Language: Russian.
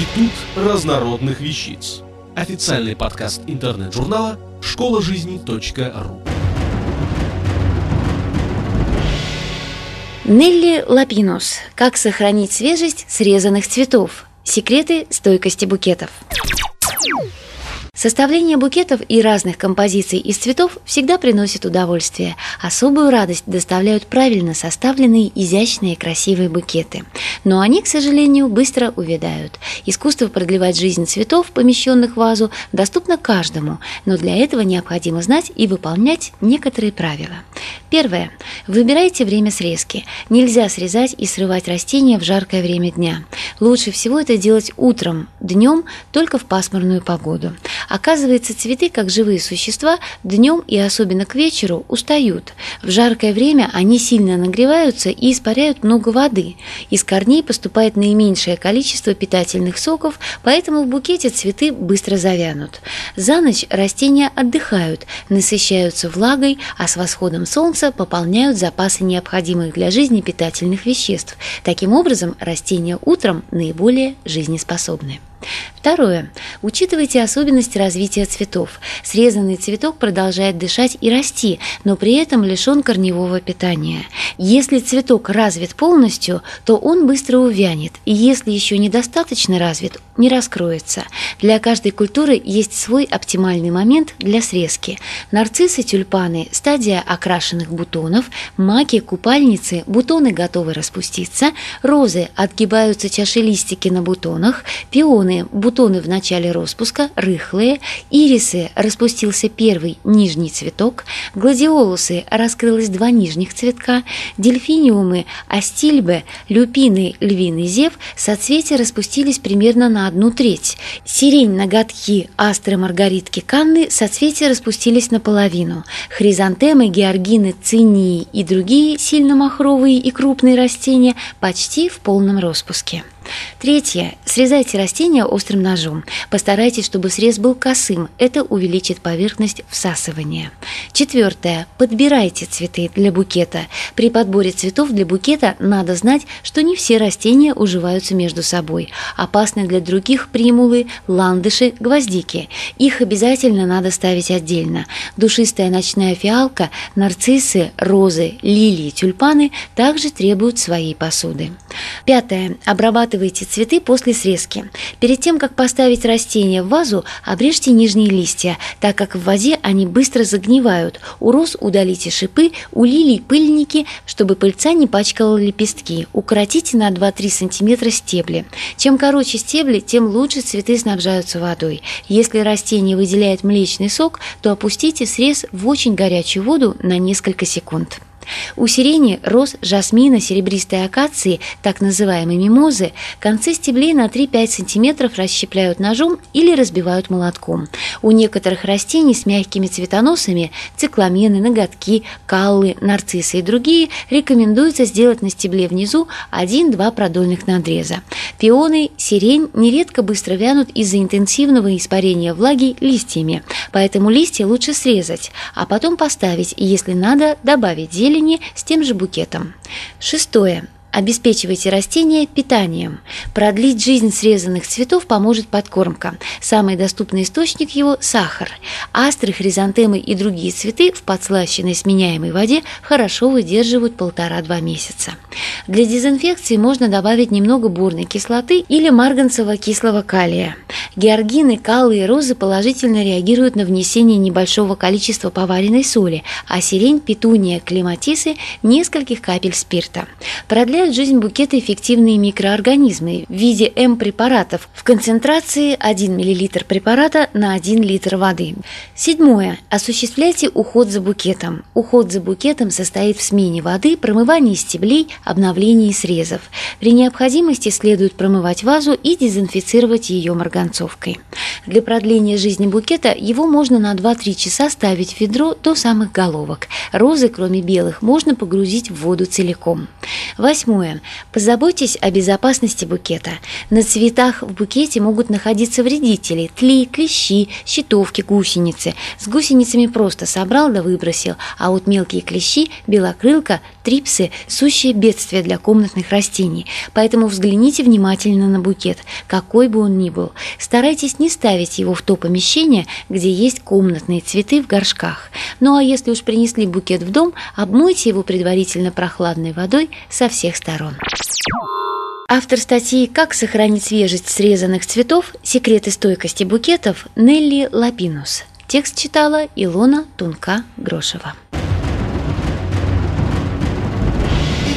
Институт разнородных вещиц. Официальный подкаст интернет-журнала школа жизни.ру. Нелли Лапинус. Как сохранить свежесть срезанных цветов. Секреты стойкости букетов. Составление букетов и разных композиций из цветов всегда приносит удовольствие. Особую радость доставляют правильно составленные, изящные, красивые букеты. Но они, к сожалению, быстро увядают. Искусство продлевать жизнь цветов, помещенных в вазу, доступно каждому, но для этого необходимо знать и выполнять некоторые правила. Первое. Выбирайте время срезки. Нельзя срезать и срывать растения в жаркое время дня. Лучше всего это делать утром, днем только в пасмурную погоду. Оказывается, цветы, как живые существа, днем и особенно к вечеру устают. В жаркое время они сильно нагреваются и испаряют много воды. Из корней поступает наименьшее количество питательных соков, поэтому в букете цветы быстро завянут. За ночь растения отдыхают, насыщаются влагой, а с восходом солнца пополняют запасы необходимых для жизни питательных веществ. Таким образом, растения утром наиболее жизнеспособны. Второе. Учитывайте особенности развития цветов. Срезанный цветок продолжает дышать и расти, но при этом лишен корневого питания. Если цветок развит полностью, то он быстро увянет, и если еще недостаточно развит, не раскроется. Для каждой культуры есть свой оптимальный момент для срезки. Нарциссы, тюльпаны – стадия окрашенных бутонов, маки, купальницы – бутоны готовы распуститься, розы – отгибаются чашелистики на бутонах, пионы – бутоны в начале распуска, рыхлые, ирисы распустился первый нижний цветок, гладиолусы раскрылось два нижних цветка, дельфиниумы, астильбы, люпины, львиный зев соцветия распустились примерно на одну треть. Сирень, ноготки, астры, маргаритки, канны соцветия распустились наполовину. Хризантемы, георгины, цинии и другие сильно махровые и крупные растения почти в полном распуске. Третье. Срезайте растения острым ножом. Постарайтесь, чтобы срез был косым. Это увеличит поверхность всасывания. Четвертое. Подбирайте цветы для букета. При подборе цветов для букета надо знать, что не все растения уживаются между собой. Опасны для других примулы, ландыши, гвоздики. Их обязательно надо ставить отдельно. Душистая ночная фиалка, нарциссы, розы, лилии, тюльпаны также требуют своей посуды. Пятое. Обрабатывайте цветы после срезки. Перед тем, как поставить растение в вазу, обрежьте нижние листья, так как в воде они быстро загнивают. У роз удалите шипы, у лилий пыльники, чтобы пыльца не пачкала лепестки. Укоротите на 2-3 см стебли. Чем короче стебли, тем лучше цветы снабжаются водой. Если растение выделяет млечный сок, то опустите срез в очень горячую воду на несколько секунд. У сирени, роз, жасмина, серебристой акации, так называемой мимозы, концы стеблей на 3-5 см расщепляют ножом или разбивают молотком. У некоторых растений с мягкими цветоносами, цикламены, ноготки, каллы, нарциссы и другие, рекомендуется сделать на стебле внизу 1-2 продольных надреза. Пионы, сирень нередко быстро вянут из-за интенсивного испарения влаги листьями, поэтому листья лучше срезать, а потом поставить и, если надо, добавить зелень зелени с тем же букетом. Шестое. Обеспечивайте растения питанием. Продлить жизнь срезанных цветов поможет подкормка. Самый доступный источник его – сахар. Астры, хризантемы и другие цветы в подслащенной сменяемой воде хорошо выдерживают полтора-два месяца. Для дезинфекции можно добавить немного бурной кислоты или марганцевого кислого калия. Георгины, каллы и розы положительно реагируют на внесение небольшого количества поваренной соли, а сирень, петуния, клематисы – нескольких капель спирта. Продляют жизнь букета эффективные микроорганизмы в виде М-препаратов в концентрации 1 мл препарата на 1 литр воды. Седьмое. Осуществляйте уход за букетом. Уход за букетом состоит в смене воды, промывании стеблей, обновлении срезов. При необходимости следует промывать вазу и дезинфицировать ее марганцовкой. Для продления жизни букета его можно на 2-3 часа ставить в ведро до самых головок. Розы, кроме белых, можно погрузить в воду целиком. Восьмое. Позаботьтесь о безопасности букета. На цветах в букете могут находиться вредители – тли, клещи, щитовки, гусеницы. С гусеницами просто собрал да выбросил, а вот мелкие клещи, белокрылка, Трипсы – сущее бедствие для комнатных растений, поэтому взгляните внимательно на букет, какой бы он ни был. Старайтесь не ставить его в то помещение, где есть комнатные цветы в горшках. Ну а если уж принесли букет в дом, обмойте его предварительно прохладной водой со всех сторон. Автор статьи «Как сохранить свежесть срезанных цветов. Секреты стойкости букетов» Нелли Лапинус. Текст читала Илона Тунка-Грошева.